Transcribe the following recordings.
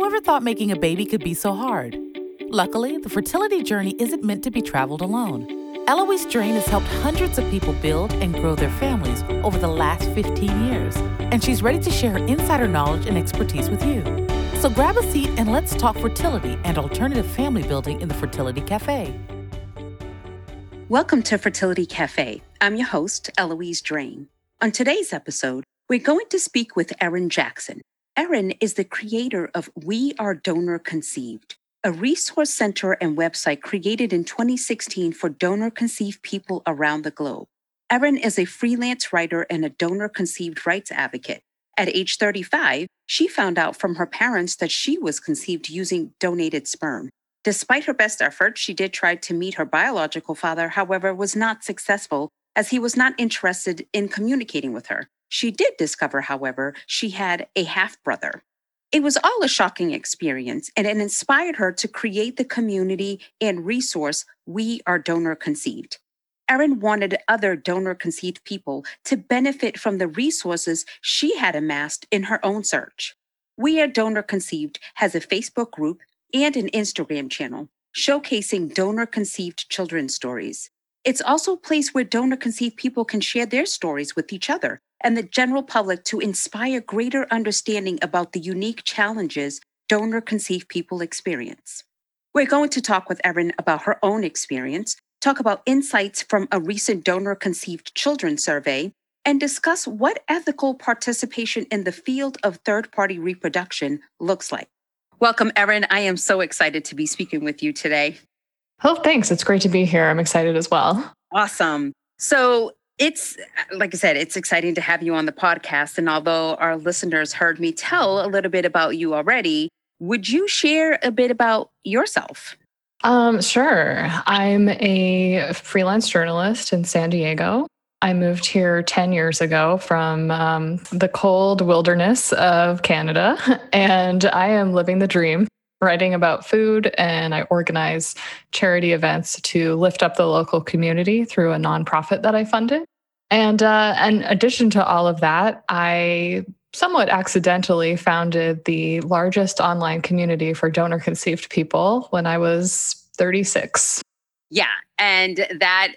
Whoever thought making a baby could be so hard? Luckily, the fertility journey isn't meant to be traveled alone. Eloise Drain has helped hundreds of people build and grow their families over the last 15 years, and she's ready to share her insider knowledge and expertise with you. So grab a seat and let's talk fertility and alternative family building in the Fertility Cafe. Welcome to Fertility Cafe. I'm your host, Eloise Drain. On today's episode, we're going to speak with Erin Jackson. Erin is the creator of We Are Donor Conceived, a resource center and website created in 2016 for donor conceived people around the globe. Erin is a freelance writer and a donor conceived rights advocate. At age 35, she found out from her parents that she was conceived using donated sperm. Despite her best efforts, she did try to meet her biological father, however, was not successful as he was not interested in communicating with her. She did discover, however, she had a half brother. It was all a shocking experience, and it inspired her to create the community and resource We Are Donor Conceived. Erin wanted other donor conceived people to benefit from the resources she had amassed in her own search. We Are Donor Conceived has a Facebook group and an Instagram channel showcasing donor conceived children's stories. It's also a place where donor conceived people can share their stories with each other and the general public to inspire greater understanding about the unique challenges donor conceived people experience. We're going to talk with Erin about her own experience, talk about insights from a recent donor conceived children survey, and discuss what ethical participation in the field of third party reproduction looks like. Welcome, Erin. I am so excited to be speaking with you today. Oh, thanks. It's great to be here. I'm excited as well. Awesome. So, it's like I said, it's exciting to have you on the podcast. And although our listeners heard me tell a little bit about you already, would you share a bit about yourself? Um, sure. I'm a freelance journalist in San Diego. I moved here 10 years ago from um, the cold wilderness of Canada, and I am living the dream writing about food, and I organize charity events to lift up the local community through a nonprofit that I funded. And uh, in addition to all of that, I somewhat accidentally founded the largest online community for donor conceived people when I was 36. Yeah. And that,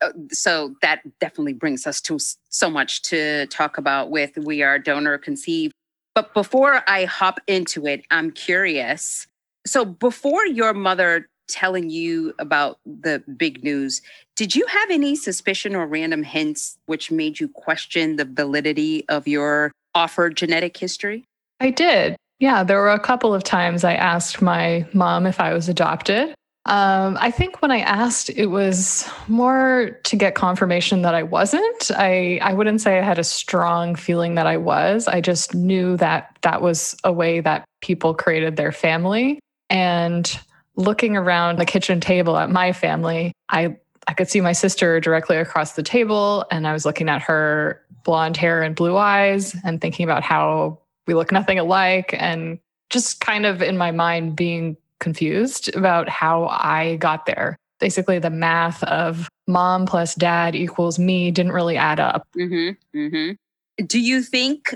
uh, so that definitely brings us to so much to talk about with We Are Donor Conceived. But before I hop into it, I'm curious. So before your mother telling you about the big news, did you have any suspicion or random hints which made you question the validity of your offered genetic history? I did. Yeah, there were a couple of times I asked my mom if I was adopted. Um, I think when I asked, it was more to get confirmation that I wasn't. I, I wouldn't say I had a strong feeling that I was. I just knew that that was a way that people created their family. And looking around the kitchen table at my family, I I could see my sister directly across the table and I was looking at her blonde hair and blue eyes and thinking about how we look nothing alike and just kind of in my mind being confused about how I got there. Basically, the math of mom plus dad equals me didn't really add up. Mm-hmm, mm-hmm. Do you think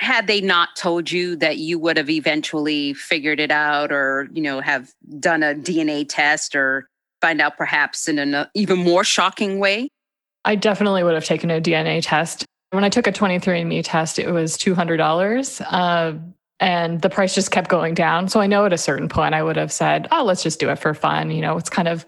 had they not told you that you would have eventually figured it out or you know have done a dna test or find out perhaps in an even more shocking way i definitely would have taken a dna test when i took a 23andme test it was $200 uh, and the price just kept going down so i know at a certain point i would have said oh let's just do it for fun you know it's kind of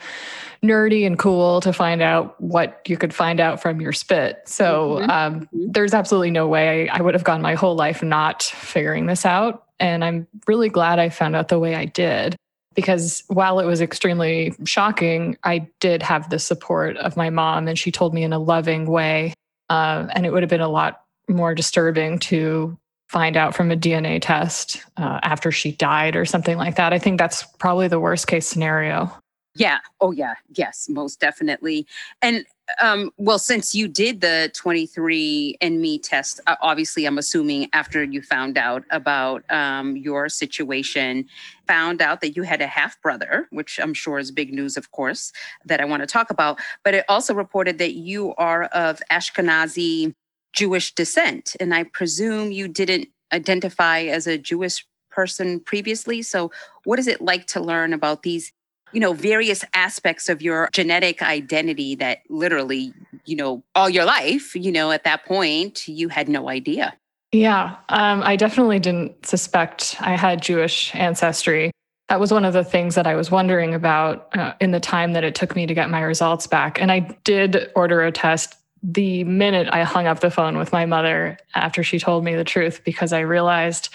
nerdy and cool to find out what you could find out from your spit. So mm-hmm. Um, mm-hmm. there's absolutely no way I would have gone my whole life not figuring this out. And I'm really glad I found out the way I did because while it was extremely shocking, I did have the support of my mom and she told me in a loving way. Uh, and it would have been a lot more disturbing to find out from a DNA test uh, after she died or something like that. I think that's probably the worst case scenario. Yeah. Oh, yeah. Yes, most definitely. And um, well, since you did the 23andMe test, obviously, I'm assuming after you found out about um, your situation, found out that you had a half brother, which I'm sure is big news, of course, that I want to talk about. But it also reported that you are of Ashkenazi Jewish descent. And I presume you didn't identify as a Jewish person previously. So, what is it like to learn about these, you know, various aspects of your genetic identity that literally, you know, all your life, you know, at that point, you had no idea? Yeah, um, I definitely didn't suspect I had Jewish ancestry. That was one of the things that I was wondering about uh, in the time that it took me to get my results back. And I did order a test the minute I hung up the phone with my mother after she told me the truth because I realized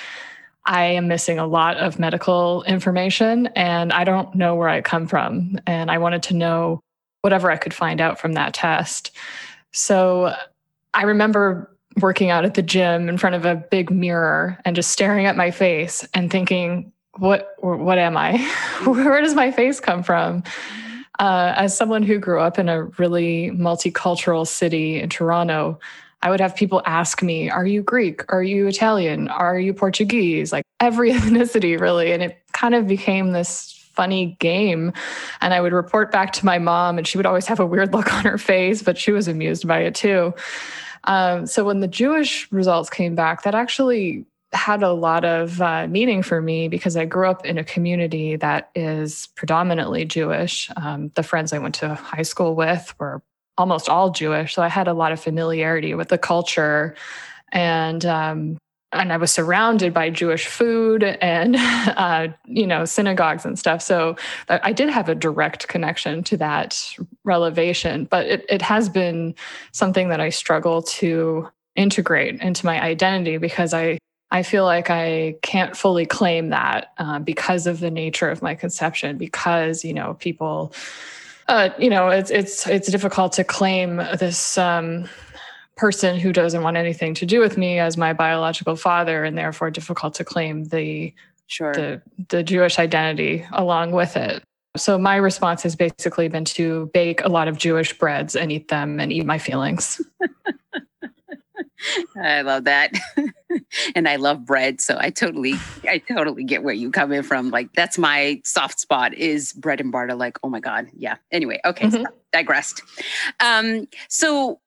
I am missing a lot of medical information and I don't know where I come from. And I wanted to know whatever I could find out from that test. So I remember working out at the gym in front of a big mirror and just staring at my face and thinking, what what am I? Where does my face come from? Uh, as someone who grew up in a really multicultural city in Toronto, I would have people ask me, Are you Greek? Are you Italian? Are you Portuguese? Like every ethnicity, really. And it kind of became this funny game. And I would report back to my mom, and she would always have a weird look on her face, but she was amused by it too. Um, so when the Jewish results came back, that actually had a lot of uh, meaning for me because I grew up in a community that is predominantly Jewish. Um, the friends I went to high school with were almost all Jewish, so I had a lot of familiarity with the culture, and um, and I was surrounded by Jewish food and uh, you know synagogues and stuff. So I did have a direct connection to that relevation, but it, it has been something that I struggle to integrate into my identity because I I feel like I can't fully claim that uh, because of the nature of my conception. Because you know people, uh, you know, it's it's it's difficult to claim this um, person who doesn't want anything to do with me as my biological father, and therefore difficult to claim the sure the the Jewish identity along with it. So my response has basically been to bake a lot of Jewish breads and eat them and eat my feelings. I love that. and I love bread. So I totally, I totally get where you coming from. Like that's my soft spot is bread and butter. Like, oh my God. Yeah. Anyway, okay. Mm-hmm. So digressed. Um, so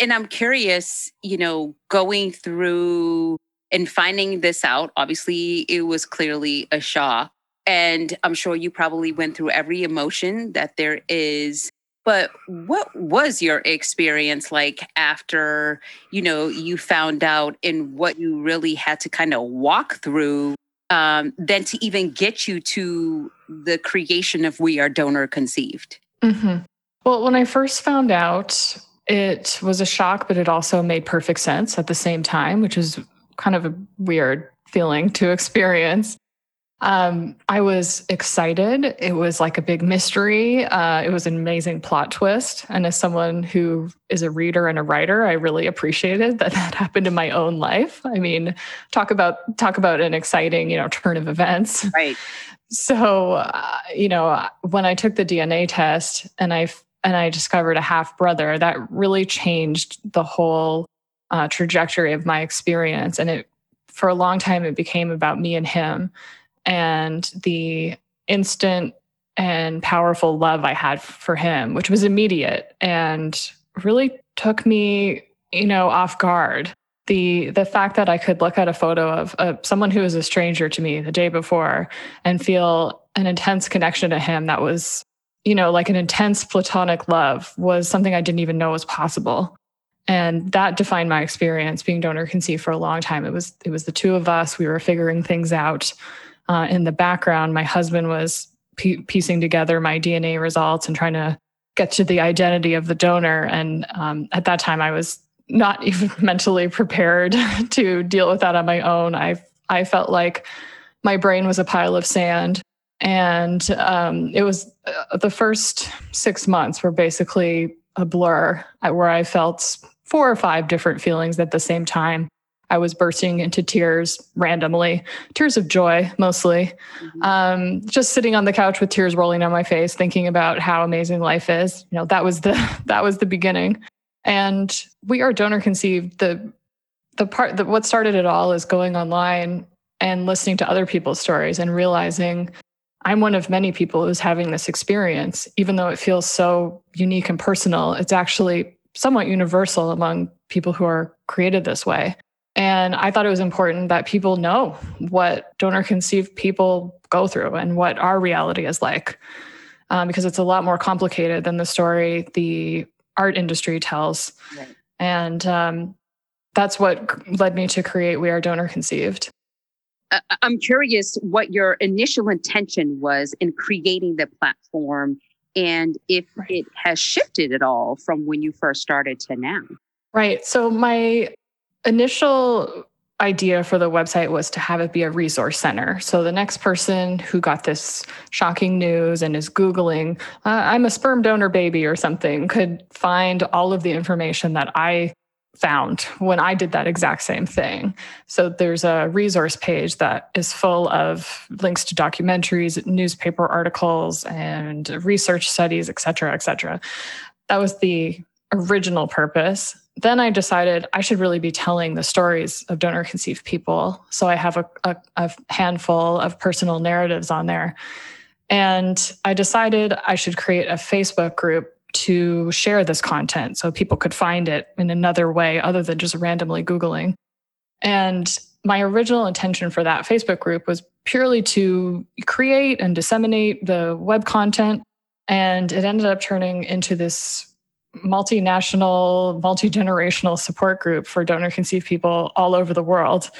and I'm curious, you know, going through and finding this out, obviously it was clearly a shock. And I'm sure you probably went through every emotion that there is but what was your experience like after you know you found out and what you really had to kind of walk through um, then to even get you to the creation of we are donor conceived mm-hmm. well when i first found out it was a shock but it also made perfect sense at the same time which is kind of a weird feeling to experience um, I was excited. It was like a big mystery. Uh, it was an amazing plot twist. And as someone who is a reader and a writer, I really appreciated that that happened in my own life. I mean, talk about talk about an exciting, you know, turn of events. Right. So, uh, you know, when I took the DNA test and I and I discovered a half brother, that really changed the whole uh, trajectory of my experience. And it, for a long time, it became about me and him and the instant and powerful love I had for him, which was immediate and really took me, you know, off guard. The the fact that I could look at a photo of, of someone who was a stranger to me the day before and feel an intense connection to him that was, you know, like an intense platonic love was something I didn't even know was possible. And that defined my experience being donor conceived for a long time. It was it was the two of us. We were figuring things out uh, in the background, my husband was piecing together my DNA results and trying to get to the identity of the donor. And um, at that time, I was not even mentally prepared to deal with that on my own. I I felt like my brain was a pile of sand, and um, it was uh, the first six months were basically a blur, where I felt four or five different feelings at the same time. I was bursting into tears randomly, tears of joy mostly. Mm-hmm. Um, just sitting on the couch with tears rolling down my face, thinking about how amazing life is. You know, that was the that was the beginning. And we are donor conceived. The the part that what started it all is going online and listening to other people's stories and realizing I'm one of many people who's having this experience, even though it feels so unique and personal. It's actually somewhat universal among people who are created this way. And I thought it was important that people know what donor conceived people go through and what our reality is like, um, because it's a lot more complicated than the story the art industry tells. Right. And um, that's what led me to create We Are Donor Conceived. I'm curious what your initial intention was in creating the platform and if right. it has shifted at all from when you first started to now. Right. So, my initial idea for the website was to have it be a resource center. So, the next person who got this shocking news and is Googling, uh, I'm a sperm donor baby or something, could find all of the information that I found when I did that exact same thing. So there's a resource page that is full of links to documentaries, newspaper articles, and research studies, et cetera, et cetera. That was the original purpose. Then I decided I should really be telling the stories of donor conceived people. So I have a, a, a handful of personal narratives on there. And I decided I should create a Facebook group to share this content so people could find it in another way other than just randomly Googling. And my original intention for that Facebook group was purely to create and disseminate the web content. And it ended up turning into this multinational, multi generational support group for donor conceived people all over the world.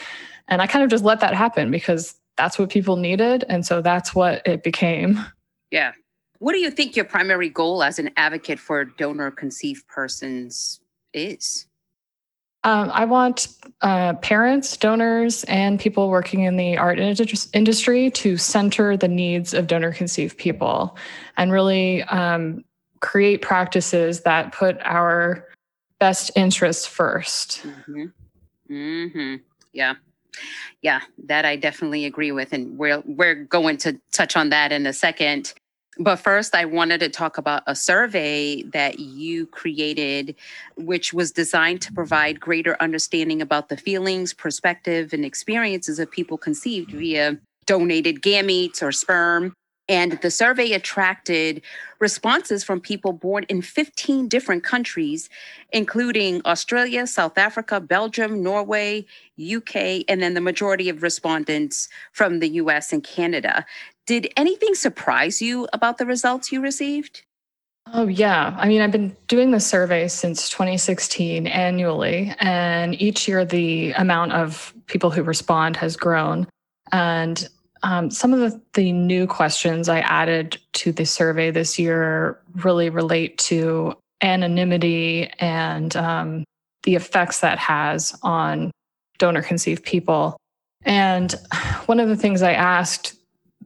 And I kind of just let that happen because that's what people needed. And so that's what it became. Yeah. What do you think your primary goal as an advocate for donor conceived persons is? Um, I want uh, parents, donors, and people working in the art industry to center the needs of donor conceived people and really um, create practices that put our best interests 1st mm-hmm. mm-hmm. Yeah. Yeah, that I definitely agree with. And we're, we're going to touch on that in a second. But first, I wanted to talk about a survey that you created, which was designed to provide greater understanding about the feelings, perspective, and experiences of people conceived via donated gametes or sperm. And the survey attracted responses from people born in 15 different countries, including Australia, South Africa, Belgium, Norway, UK, and then the majority of respondents from the US and Canada. Did anything surprise you about the results you received? Oh, yeah. I mean, I've been doing the survey since 2016 annually, and each year the amount of people who respond has grown. And um, some of the, the new questions I added to the survey this year really relate to anonymity and um, the effects that has on donor conceived people. And one of the things I asked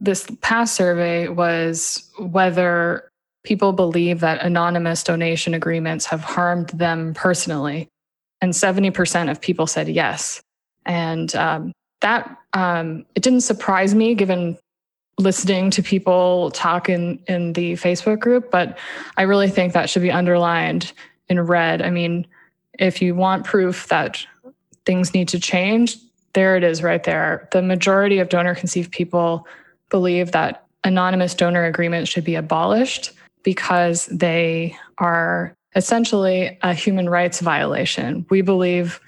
this past survey was whether people believe that anonymous donation agreements have harmed them personally. And 70% of people said yes. And um, that, um, it didn't surprise me given listening to people talk in, in the Facebook group, but I really think that should be underlined in red. I mean, if you want proof that things need to change, there it is right there. The majority of donor conceived people believe that anonymous donor agreements should be abolished because they are essentially a human rights violation. We believe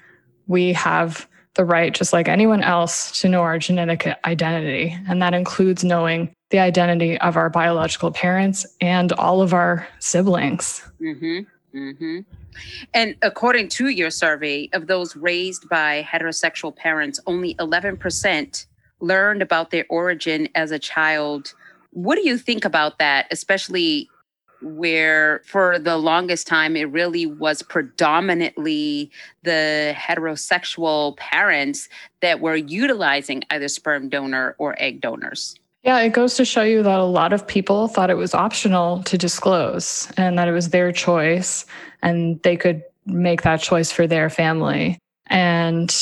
we have the right, just like anyone else, to know our genetic identity. And that includes knowing the identity of our biological parents and all of our siblings. Mm-hmm. Mm-hmm. And according to your survey, of those raised by heterosexual parents, only 11% learned about their origin as a child. What do you think about that, especially where for the longest time it really was predominantly the heterosexual parents that were utilizing either sperm donor or egg donors? Yeah, it goes to show you that a lot of people thought it was optional to disclose and that it was their choice and they could make that choice for their family. And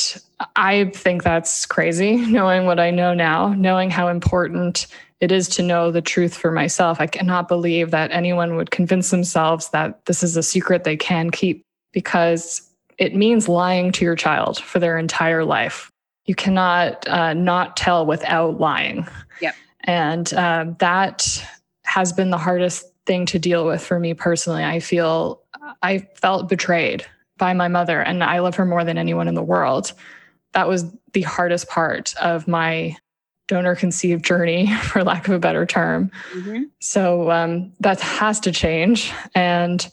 I think that's crazy, knowing what I know now, knowing how important it is to know the truth for myself. I cannot believe that anyone would convince themselves that this is a secret they can keep because it means lying to your child for their entire life. You cannot uh, not tell without lying. Yep. And uh, that has been the hardest thing to deal with for me personally. I feel I felt betrayed by my mother, and I love her more than anyone in the world. that was the hardest part of my donor conceived journey, for lack of a better term. Mm-hmm. So um, that has to change. And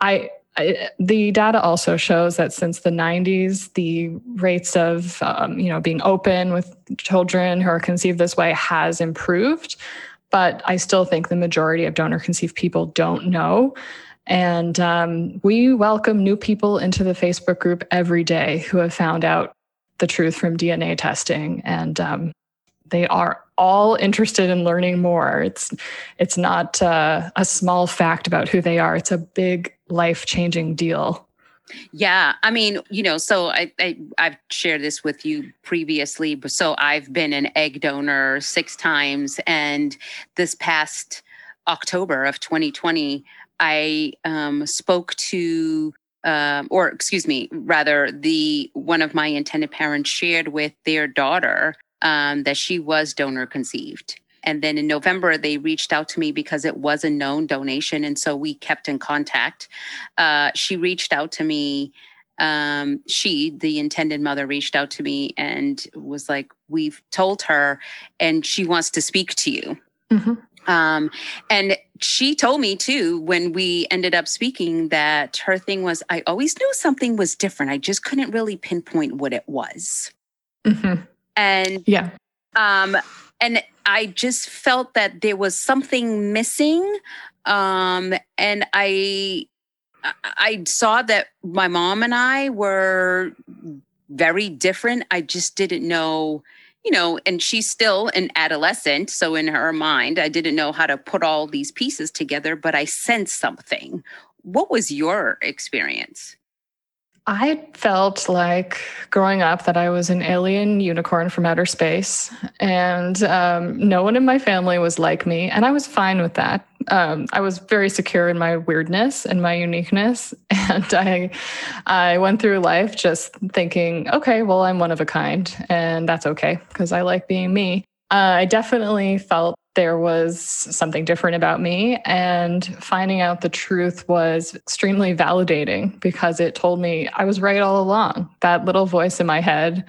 I, I, the data also shows that since the 90s, the rates of um, you know being open with children who are conceived this way has improved. But I still think the majority of donor conceived people don't know. And um, we welcome new people into the Facebook group every day who have found out the truth from DNA testing. And um, they are all interested in learning more. It's it's not uh, a small fact about who they are. It's a big life changing deal. Yeah, I mean, you know, so I, I I've shared this with you previously. So I've been an egg donor six times, and this past October of 2020, I um, spoke to um, or excuse me, rather, the one of my intended parents shared with their daughter um, that she was donor conceived. And then in November, they reached out to me because it was a known donation. And so we kept in contact. Uh, she reached out to me. Um, she, the intended mother, reached out to me and was like, We've told her, and she wants to speak to you. Mm-hmm. Um, and she told me too when we ended up speaking that her thing was I always knew something was different. I just couldn't really pinpoint what it was. Mm-hmm. And yeah. Um, and I just felt that there was something missing. Um, and I I saw that my mom and I were very different. I just didn't know, you know, and she's still an adolescent. So in her mind, I didn't know how to put all these pieces together, but I sensed something. What was your experience? I felt like growing up that I was an alien unicorn from outer space, and um, no one in my family was like me, and I was fine with that. Um, I was very secure in my weirdness and my uniqueness, and I, I went through life just thinking, okay, well, I'm one of a kind, and that's okay because I like being me. Uh, I definitely felt there was something different about me. And finding out the truth was extremely validating because it told me I was right all along. That little voice in my head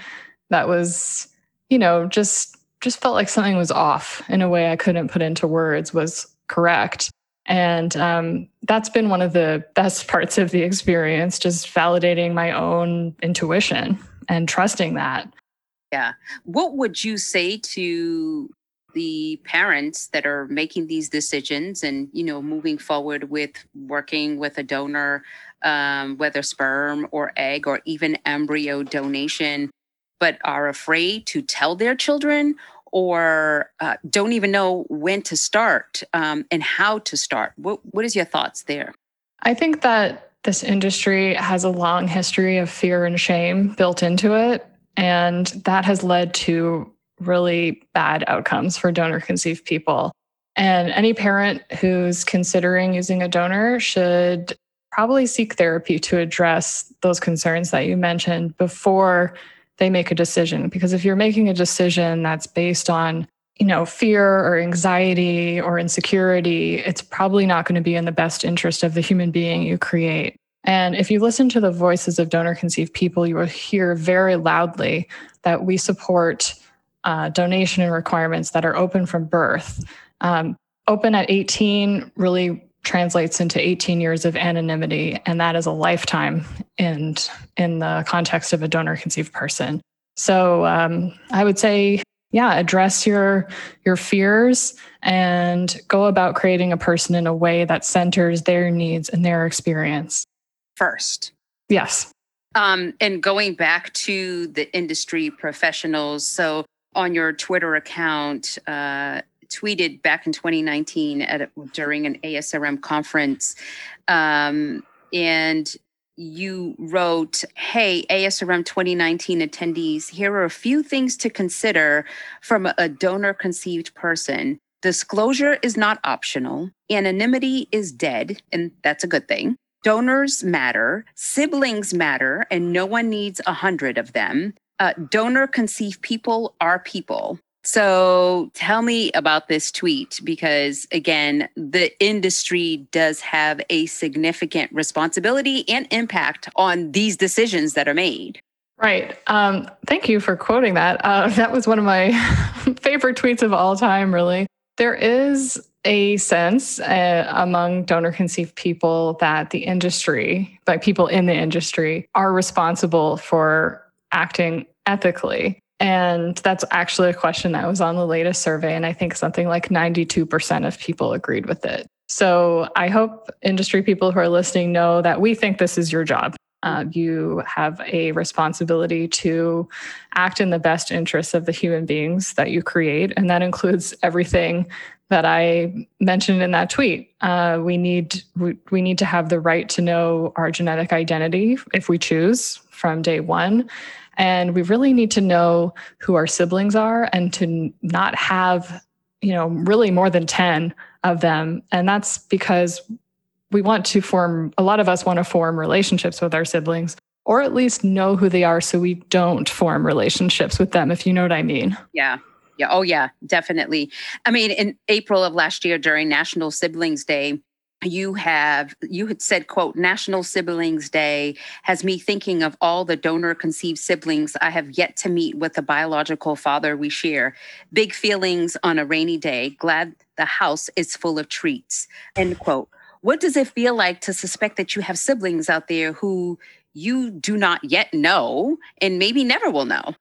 that was, you know, just just felt like something was off in a way I couldn't put into words was correct. And um, that's been one of the best parts of the experience, just validating my own intuition and trusting that. Yeah. What would you say to the parents that are making these decisions and you know moving forward with working with a donor um, whether sperm or egg or even embryo donation but are afraid to tell their children or uh, don't even know when to start um, and how to start? What, what is your thoughts there? I think that this industry has a long history of fear and shame built into it and that has led to really bad outcomes for donor conceived people. And any parent who's considering using a donor should probably seek therapy to address those concerns that you mentioned before they make a decision. Because if you're making a decision that's based on you know, fear or anxiety or insecurity, it's probably not going to be in the best interest of the human being you create. And if you listen to the voices of donor conceived people, you will hear very loudly that we support uh, donation and requirements that are open from birth. Um, open at 18 really translates into 18 years of anonymity, and that is a lifetime in in the context of a donor conceived person. So um, I would say, yeah, address your your fears and go about creating a person in a way that centers their needs and their experience first. Yes. Um, and going back to the industry professionals, so on your Twitter account uh, tweeted back in 2019 at a, during an ASRM conference, um, and you wrote, "Hey, ASRM 2019 attendees, here are a few things to consider from a donor conceived person." Disclosure is not optional. Anonymity is dead, and that's a good thing. Donors matter, siblings matter, and no one needs a hundred of them uh, donor conceived people are people. So tell me about this tweet because, again, the industry does have a significant responsibility and impact on these decisions that are made. Right. Um, thank you for quoting that. Uh, that was one of my favorite tweets of all time, really. There is a sense uh, among donor conceived people that the industry, like people in the industry, are responsible for acting ethically. And that's actually a question that was on the latest survey. And I think something like 92% of people agreed with it. So I hope industry people who are listening know that we think this is your job. Uh, you have a responsibility to act in the best interests of the human beings that you create. And that includes everything that I mentioned in that tweet. Uh, we need we, we need to have the right to know our genetic identity if we choose from day one. And we really need to know who our siblings are and to not have, you know, really more than 10 of them. And that's because we want to form, a lot of us want to form relationships with our siblings or at least know who they are so we don't form relationships with them, if you know what I mean. Yeah. Yeah. Oh, yeah, definitely. I mean, in April of last year during National Siblings Day, you have you had said quote national siblings day has me thinking of all the donor conceived siblings i have yet to meet with the biological father we share big feelings on a rainy day glad the house is full of treats end quote what does it feel like to suspect that you have siblings out there who you do not yet know and maybe never will know?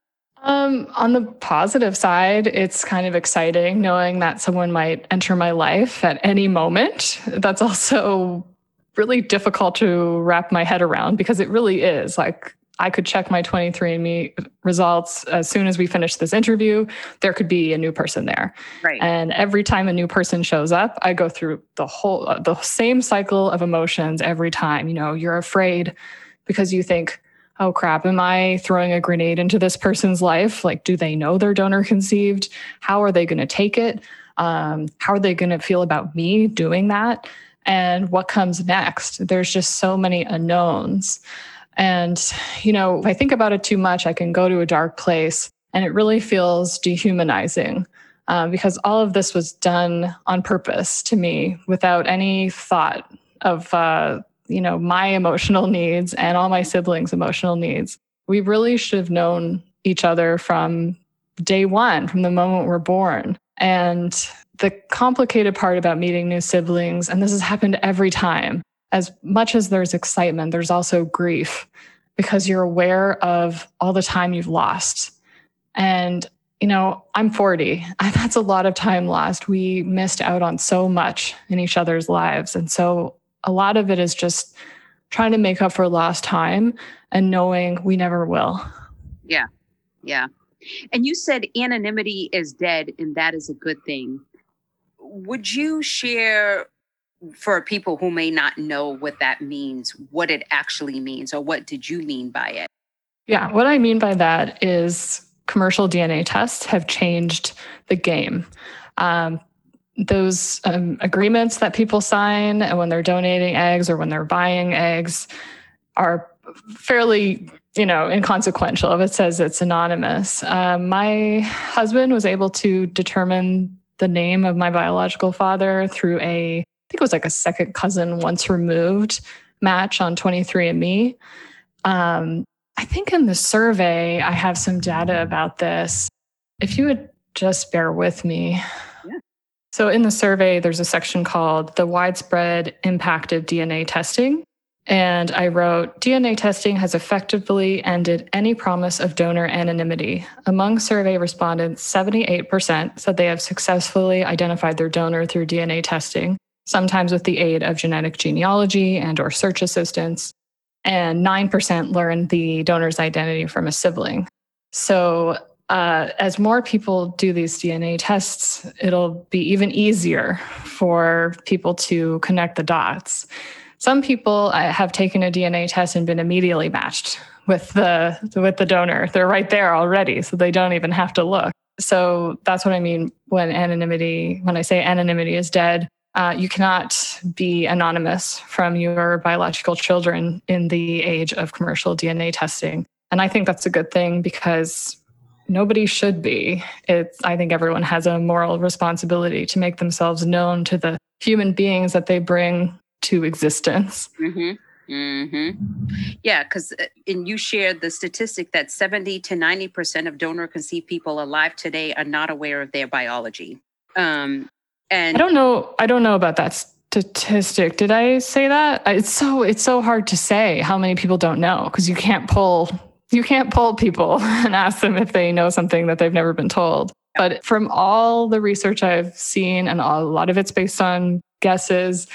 Um, on the positive side, it's kind of exciting knowing that someone might enter my life at any moment. That's also really difficult to wrap my head around because it really is like I could check my 23andMe results as soon as we finish this interview. There could be a new person there. Right. And every time a new person shows up, I go through the whole, uh, the same cycle of emotions every time. You know, you're afraid because you think, oh crap, am I throwing a grenade into this person's life? Like, do they know they're donor conceived? How are they going to take it? Um, how are they going to feel about me doing that? And what comes next? There's just so many unknowns. And, you know, if I think about it too much, I can go to a dark place and it really feels dehumanizing uh, because all of this was done on purpose to me without any thought of, uh, you know, my emotional needs and all my siblings' emotional needs. We really should have known each other from day one, from the moment we're born. And the complicated part about meeting new siblings, and this has happened every time, as much as there's excitement, there's also grief because you're aware of all the time you've lost. And, you know, I'm 40. That's a lot of time lost. We missed out on so much in each other's lives. And so a lot of it is just trying to make up for lost time and knowing we never will. Yeah. Yeah. And you said anonymity is dead, and that is a good thing. Would you share for people who may not know what that means, what it actually means, or what did you mean by it? Yeah, what I mean by that is commercial DNA tests have changed the game. Um, those um, agreements that people sign when they're donating eggs or when they're buying eggs are fairly you know inconsequential if it says it's anonymous um, my husband was able to determine the name of my biological father through a think it was like a second cousin once removed match on 23andMe. Um, I think in the survey, I have some data about this. If you would just bear with me. Yeah. So, in the survey, there's a section called The Widespread Impact of DNA Testing. And I wrote DNA testing has effectively ended any promise of donor anonymity. Among survey respondents, 78% said they have successfully identified their donor through DNA testing, sometimes with the aid of genetic genealogy and or search assistance. And 9% learn the donor's identity from a sibling. So uh, as more people do these dna tests it'll be even easier for people to connect the dots. Some people uh, have taken a dna test and been immediately matched with the with the donor. They're right there already so they don't even have to look. So that's what i mean when anonymity when i say anonymity is dead uh, you cannot be anonymous from your biological children in the age of commercial DNA testing. And I think that's a good thing because nobody should be. It's, I think everyone has a moral responsibility to make themselves known to the human beings that they bring to existence. Mm-hmm. Mm-hmm. Yeah, because uh, and you shared the statistic that 70 to 90 percent of donor conceived people alive today are not aware of their biology. Um, and I don't know. I don't know about that statistic. Did I say that? It's so it's so hard to say how many people don't know because you can't pull you can't pull people and ask them if they know something that they've never been told. But from all the research I've seen, and a lot of it's based on guesses,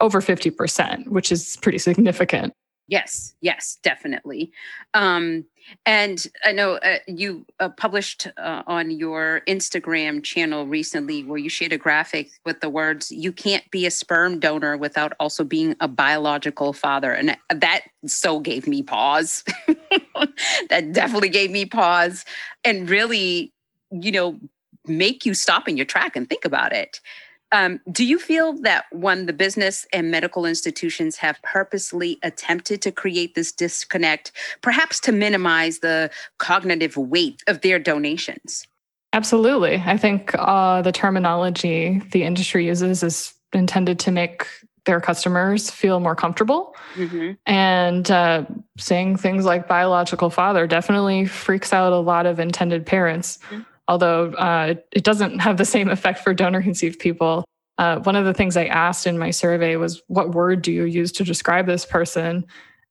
over 50%, which is pretty significant. Yes, yes, definitely. Um, and I know uh, you uh, published uh, on your Instagram channel recently where you shared a graphic with the words, You can't be a sperm donor without also being a biological father. And that so gave me pause. that definitely gave me pause and really, you know, make you stop in your track and think about it. Um, do you feel that when the business and medical institutions have purposely attempted to create this disconnect, perhaps to minimize the cognitive weight of their donations? Absolutely. I think uh, the terminology the industry uses is intended to make their customers feel more comfortable. Mm-hmm. And uh, saying things like biological father definitely freaks out a lot of intended parents. Mm-hmm although uh, it doesn't have the same effect for donor conceived people. Uh, one of the things I asked in my survey was, What word do you use to describe this person?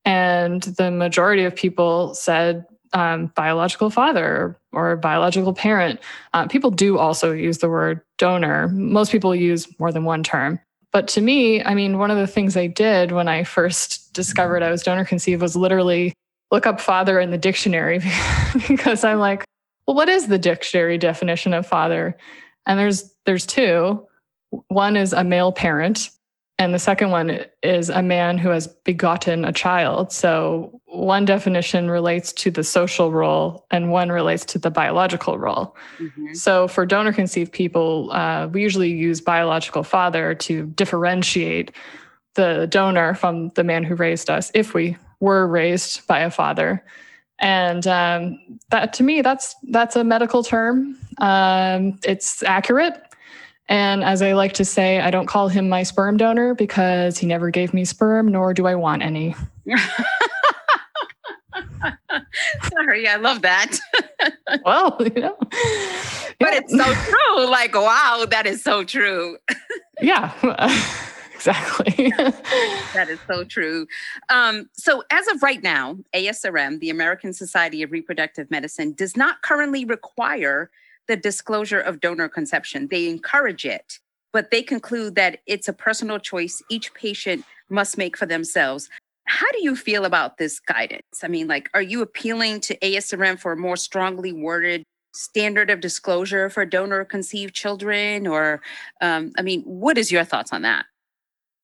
And the majority of people said um, biological father or biological parent. Uh, people do also use the word donor. Most people use more than one term. But to me, I mean, one of the things I did when I first discovered I was donor conceived was literally look up father in the dictionary because I'm like, well, what is the dictionary definition of father? And there's there's two. One is a male parent, and the second one is a man who has begotten a child. So one definition relates to the social role, and one relates to the biological role. Mm-hmm. So for donor conceived people, uh, we usually use biological father to differentiate the donor from the man who raised us, if we were raised by a father and um, that to me that's that's a medical term. Um, it's accurate. And as i like to say i don't call him my sperm donor because he never gave me sperm nor do i want any. Sorry i love that. Well you know. But it's so true. Like wow that is so true. Yeah exactly. that is so true. Um, so, as of right now, ASRM, the American Society of Reproductive Medicine, does not currently require the disclosure of donor conception. They encourage it, but they conclude that it's a personal choice each patient must make for themselves. How do you feel about this guidance? I mean, like, are you appealing to ASRM for a more strongly worded standard of disclosure for donor conceived children? Or, um, I mean, what is your thoughts on that?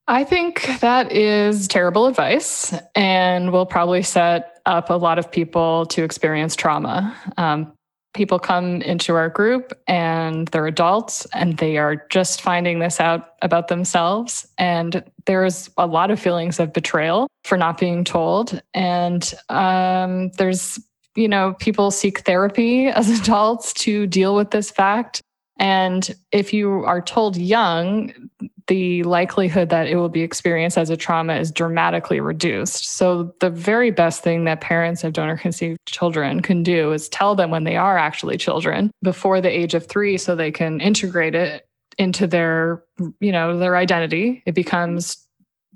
I think that is terrible advice and will probably set up a lot of people to experience trauma. Um, people come into our group and they're adults and they are just finding this out about themselves. And there's a lot of feelings of betrayal for not being told. And um, there's, you know, people seek therapy as adults to deal with this fact. And if you are told young, the likelihood that it will be experienced as a trauma is dramatically reduced. So, the very best thing that parents of donor conceived children can do is tell them when they are actually children before the age of three so they can integrate it into their, you know, their identity. It becomes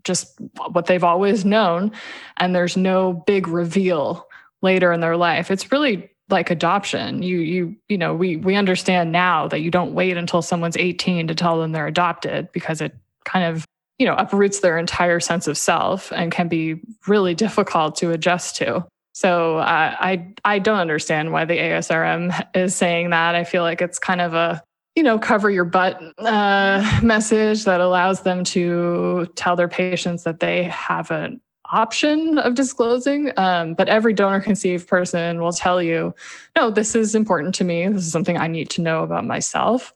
just what they've always known. And there's no big reveal later in their life. It's really like adoption. You you you know we we understand now that you don't wait until someone's 18 to tell them they're adopted because it kind of you know uproots their entire sense of self and can be really difficult to adjust to. So uh, i i don't understand why the asrm is saying that. I feel like it's kind of a you know cover your butt uh, message that allows them to tell their patients that they have an option of disclosing. Um, but every donor conceived person will tell you, no, this is important to me. This is something I need to know about myself.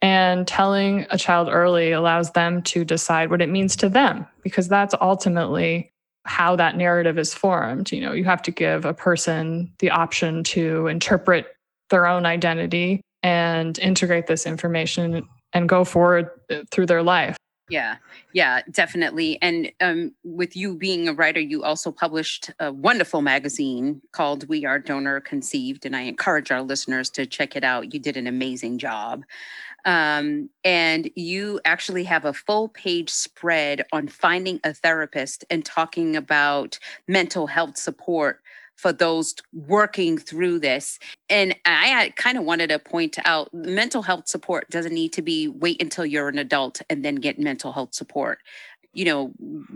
And telling a child early allows them to decide what it means to them, because that's ultimately how that narrative is formed. You know, you have to give a person the option to interpret their own identity and integrate this information and go forward through their life. Yeah, yeah, definitely. And um, with you being a writer, you also published a wonderful magazine called We Are Donor Conceived, and I encourage our listeners to check it out. You did an amazing job. Um, and you actually have a full page spread on finding a therapist and talking about mental health support for those working through this. And I kind of wanted to point out mental health support doesn't need to be wait until you're an adult and then get mental health support. You know,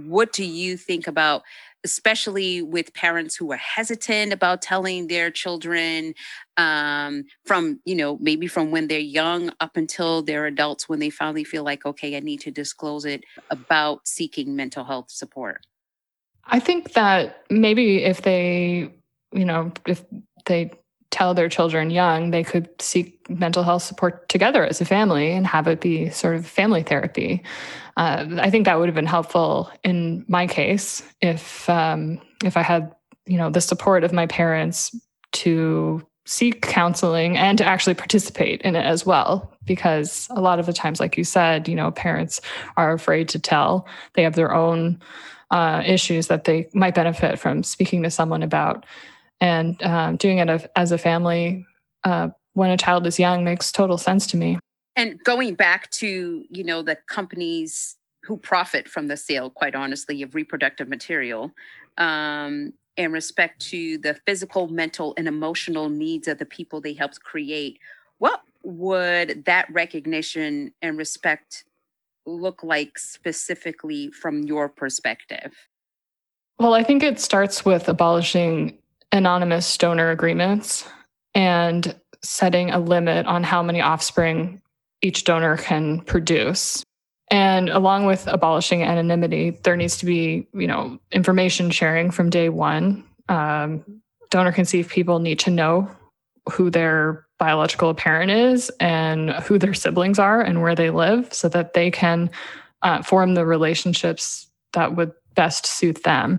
what do you think about, especially with parents who are hesitant about telling their children um, from, you know, maybe from when they're young up until they're adults when they finally feel like, okay, I need to disclose it about seeking mental health support? I think that maybe if they, you know, if they tell their children young, they could seek mental health support together as a family and have it be sort of family therapy. Uh, I think that would have been helpful in my case if um, if I had, you know, the support of my parents to seek counseling and to actually participate in it as well because a lot of the times like you said you know parents are afraid to tell they have their own uh, issues that they might benefit from speaking to someone about. And um, doing it as a family uh, when a child is young makes total sense to me. And going back to, you know, the companies who profit from the sale, quite honestly, of reproductive material, um, in respect to the physical, mental, and emotional needs of the people they helped create, what would that recognition and respect look like specifically from your perspective? Well, I think it starts with abolishing anonymous donor agreements and setting a limit on how many offspring each donor can produce. And along with abolishing anonymity, there needs to be, you know, information sharing from day one. Um, donor conceived people need to know who their biological parent is and who their siblings are and where they live so that they can uh, form the relationships that would best suit them.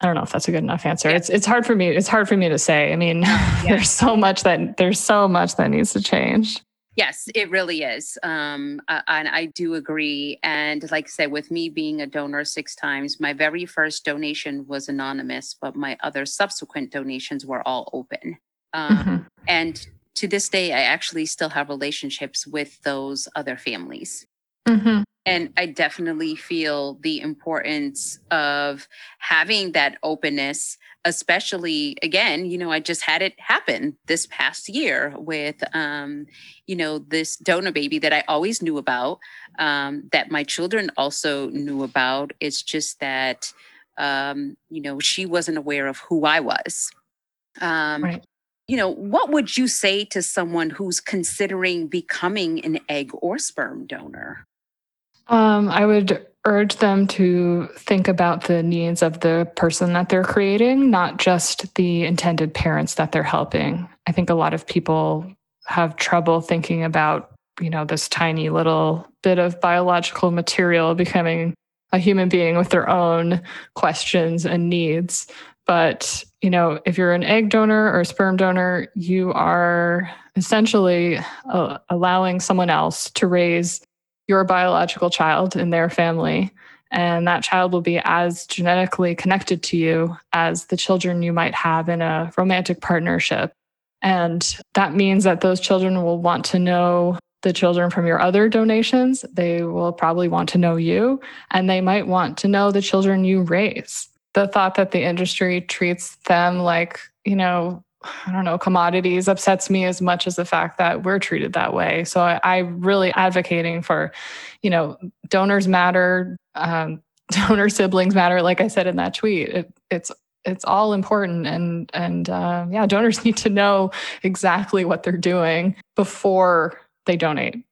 I don't know if that's a good enough answer. Yeah. It's it's hard for me. It's hard for me to say. I mean, yeah. there's so much that there's so much that needs to change. Yes, it really is. Um, uh, and I do agree. And like I said, with me being a donor six times, my very first donation was anonymous, but my other subsequent donations were all open. Um, mm-hmm. And to this day, I actually still have relationships with those other families. Mm-hmm. And I definitely feel the importance of having that openness, especially again, you know, I just had it happen this past year with, um, you know, this donor baby that I always knew about, um, that my children also knew about. It's just that, um, you know, she wasn't aware of who I was. Um, right you know, what would you say to someone who's considering becoming an egg or sperm donor? Um, I would urge them to think about the needs of the person that they're creating, not just the intended parents that they're helping. I think a lot of people have trouble thinking about, you know, this tiny little bit of biological material becoming a human being with their own questions and needs. But, you know, if you're an egg donor or a sperm donor, you are essentially uh, allowing someone else to raise your biological child in their family. And that child will be as genetically connected to you as the children you might have in a romantic partnership. And that means that those children will want to know the children from your other donations. They will probably want to know you, and they might want to know the children you raise the thought that the industry treats them like, you know, I don't know, commodities upsets me as much as the fact that we're treated that way. So I, I really advocating for, you know, donors matter, um, donor siblings matter. Like I said in that tweet, it, it's it's all important, and and uh, yeah, donors need to know exactly what they're doing before they donate.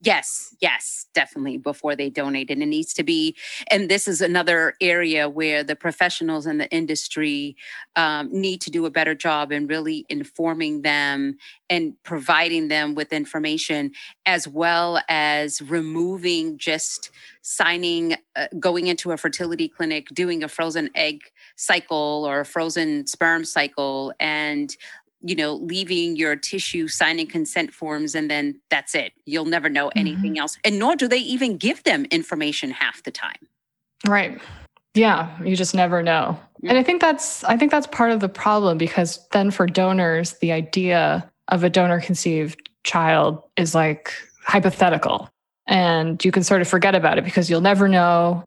Yes, yes, definitely before they donate. And it needs to be, and this is another area where the professionals in the industry um, need to do a better job in really informing them and providing them with information, as well as removing just signing, uh, going into a fertility clinic, doing a frozen egg cycle or a frozen sperm cycle, and you know, leaving your tissue, signing consent forms, and then that's it. You'll never know anything mm-hmm. else. And nor do they even give them information half the time. Right. Yeah, you just never know. And I think that's I think that's part of the problem because then for donors, the idea of a donor conceived child is like hypothetical and you can sort of forget about it because you'll never know.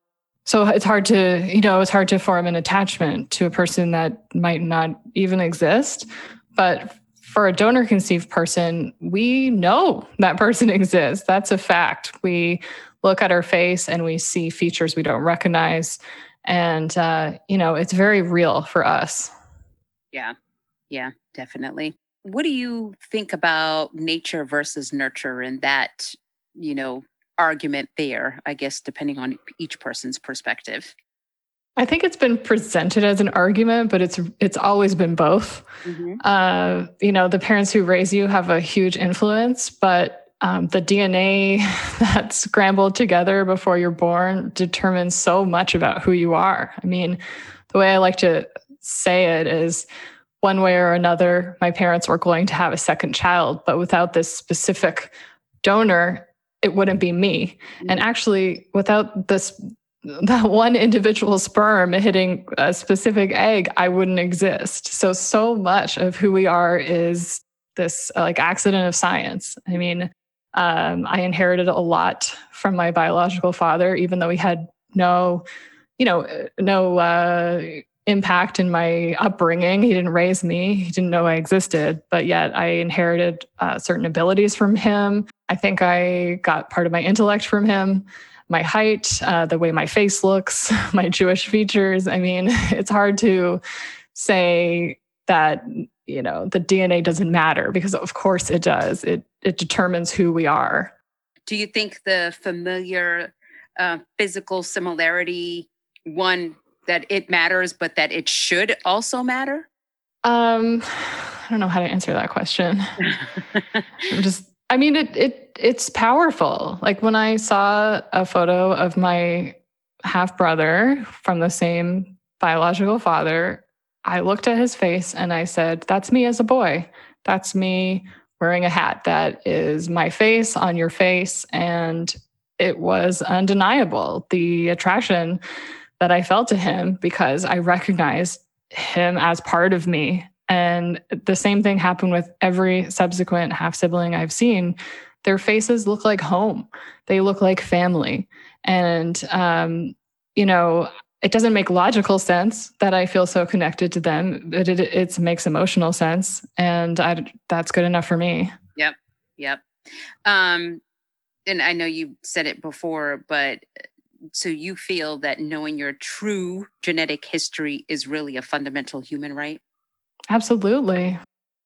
So it's hard to, you know, it's hard to form an attachment to a person that might not even exist. But for a donor conceived person, we know that person exists. That's a fact. We look at her face and we see features we don't recognize. And uh, you know it's very real for us. Yeah. Yeah definitely. What do you think about nature versus nurture and that you know argument there i guess depending on each person's perspective i think it's been presented as an argument but it's it's always been both mm-hmm. uh, you know the parents who raise you have a huge influence but um, the DNA that's scrambled together before you're born determines so much about who you are. I mean, the way I like to say it is one way or another, my parents were going to have a second child, but without this specific donor, it wouldn't be me. And mm-hmm. actually, without this, that one individual sperm hitting a specific egg, I wouldn't exist. So, so much of who we are is this uh, like accident of science. I mean, um, I inherited a lot from my biological father, even though he had no, you know, no uh, impact in my upbringing. He didn't raise me. He didn't know I existed, but yet I inherited uh, certain abilities from him. I think I got part of my intellect from him. My height, uh, the way my face looks, my Jewish features. I mean, it's hard to say that you know the dna doesn't matter because of course it does. It it determines who we are. Do you think the familiar uh, physical similarity one that it matters but that it should also matter? Um i don't know how to answer that question. I'm just i mean it it it's powerful like when i saw a photo of my half brother from the same biological father I looked at his face and I said, That's me as a boy. That's me wearing a hat. That is my face on your face. And it was undeniable the attraction that I felt to him because I recognized him as part of me. And the same thing happened with every subsequent half sibling I've seen. Their faces look like home, they look like family. And, um, you know, it doesn't make logical sense that I feel so connected to them, but it, it makes emotional sense. And I, that's good enough for me. Yep. Yep. Um, and I know you said it before, but so you feel that knowing your true genetic history is really a fundamental human right? Absolutely.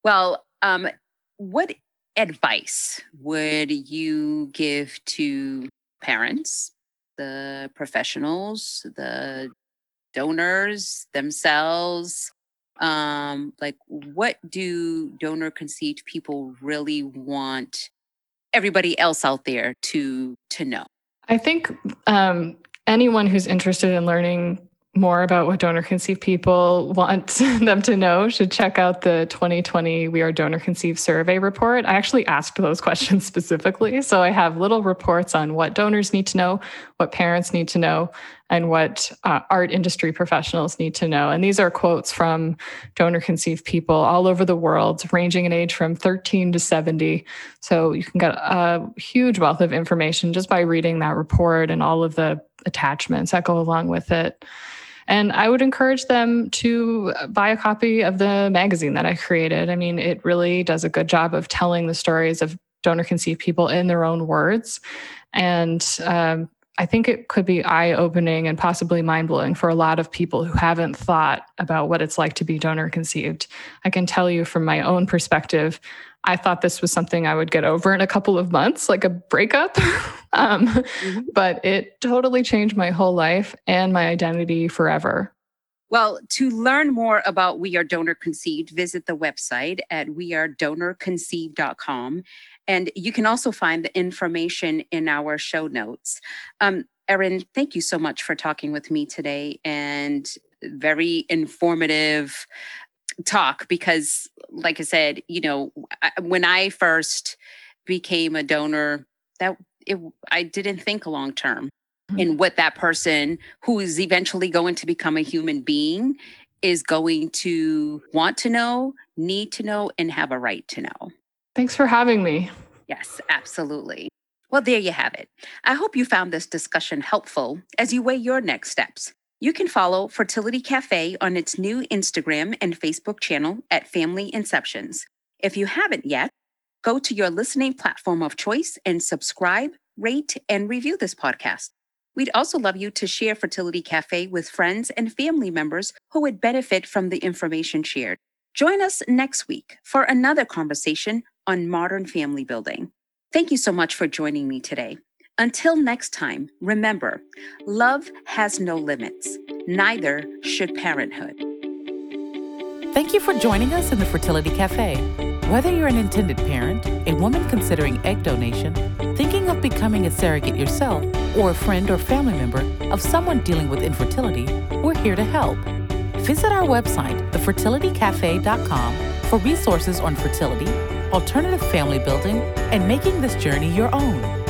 Well, um, what advice would you give to parents the professionals, the donors themselves. Um, like, what do donor conceived people really want everybody else out there to to know? I think um, anyone who's interested in learning more about what donor conceived people want them to know should check out the 2020 We Are Donor Conceived survey report. I actually asked those questions specifically. So I have little reports on what donors need to know, what parents need to know, and what uh, art industry professionals need to know. And these are quotes from donor conceived people all over the world, ranging in age from 13 to 70. So you can get a huge wealth of information just by reading that report and all of the attachments that go along with it. And I would encourage them to buy a copy of the magazine that I created. I mean, it really does a good job of telling the stories of donor conceived people in their own words. And um, I think it could be eye opening and possibly mind blowing for a lot of people who haven't thought about what it's like to be donor conceived. I can tell you from my own perspective, I thought this was something I would get over in a couple of months, like a breakup. um, mm-hmm. But it totally changed my whole life and my identity forever. Well, to learn more about We Are Donor Conceived, visit the website at wearedonorconceived.com. And you can also find the information in our show notes. Um, Erin, thank you so much for talking with me today and very informative talk because, like I said, you know, when I first became a donor, that it, I didn't think long term mm-hmm. in what that person who is eventually going to become a human being is going to want to know, need to know, and have a right to know. Thanks for having me. Yes, absolutely. Well, there you have it. I hope you found this discussion helpful as you weigh your next steps. You can follow Fertility Cafe on its new Instagram and Facebook channel at Family Inceptions. If you haven't yet, go to your listening platform of choice and subscribe, rate, and review this podcast. We'd also love you to share Fertility Cafe with friends and family members who would benefit from the information shared. Join us next week for another conversation on modern family building. Thank you so much for joining me today. Until next time, remember love has no limits, neither should parenthood. Thank you for joining us in the Fertility Cafe. Whether you're an intended parent, a woman considering egg donation, thinking of becoming a surrogate yourself, or a friend or family member of someone dealing with infertility, we're here to help. Visit our website, thefertilitycafe.com, for resources on fertility, alternative family building, and making this journey your own.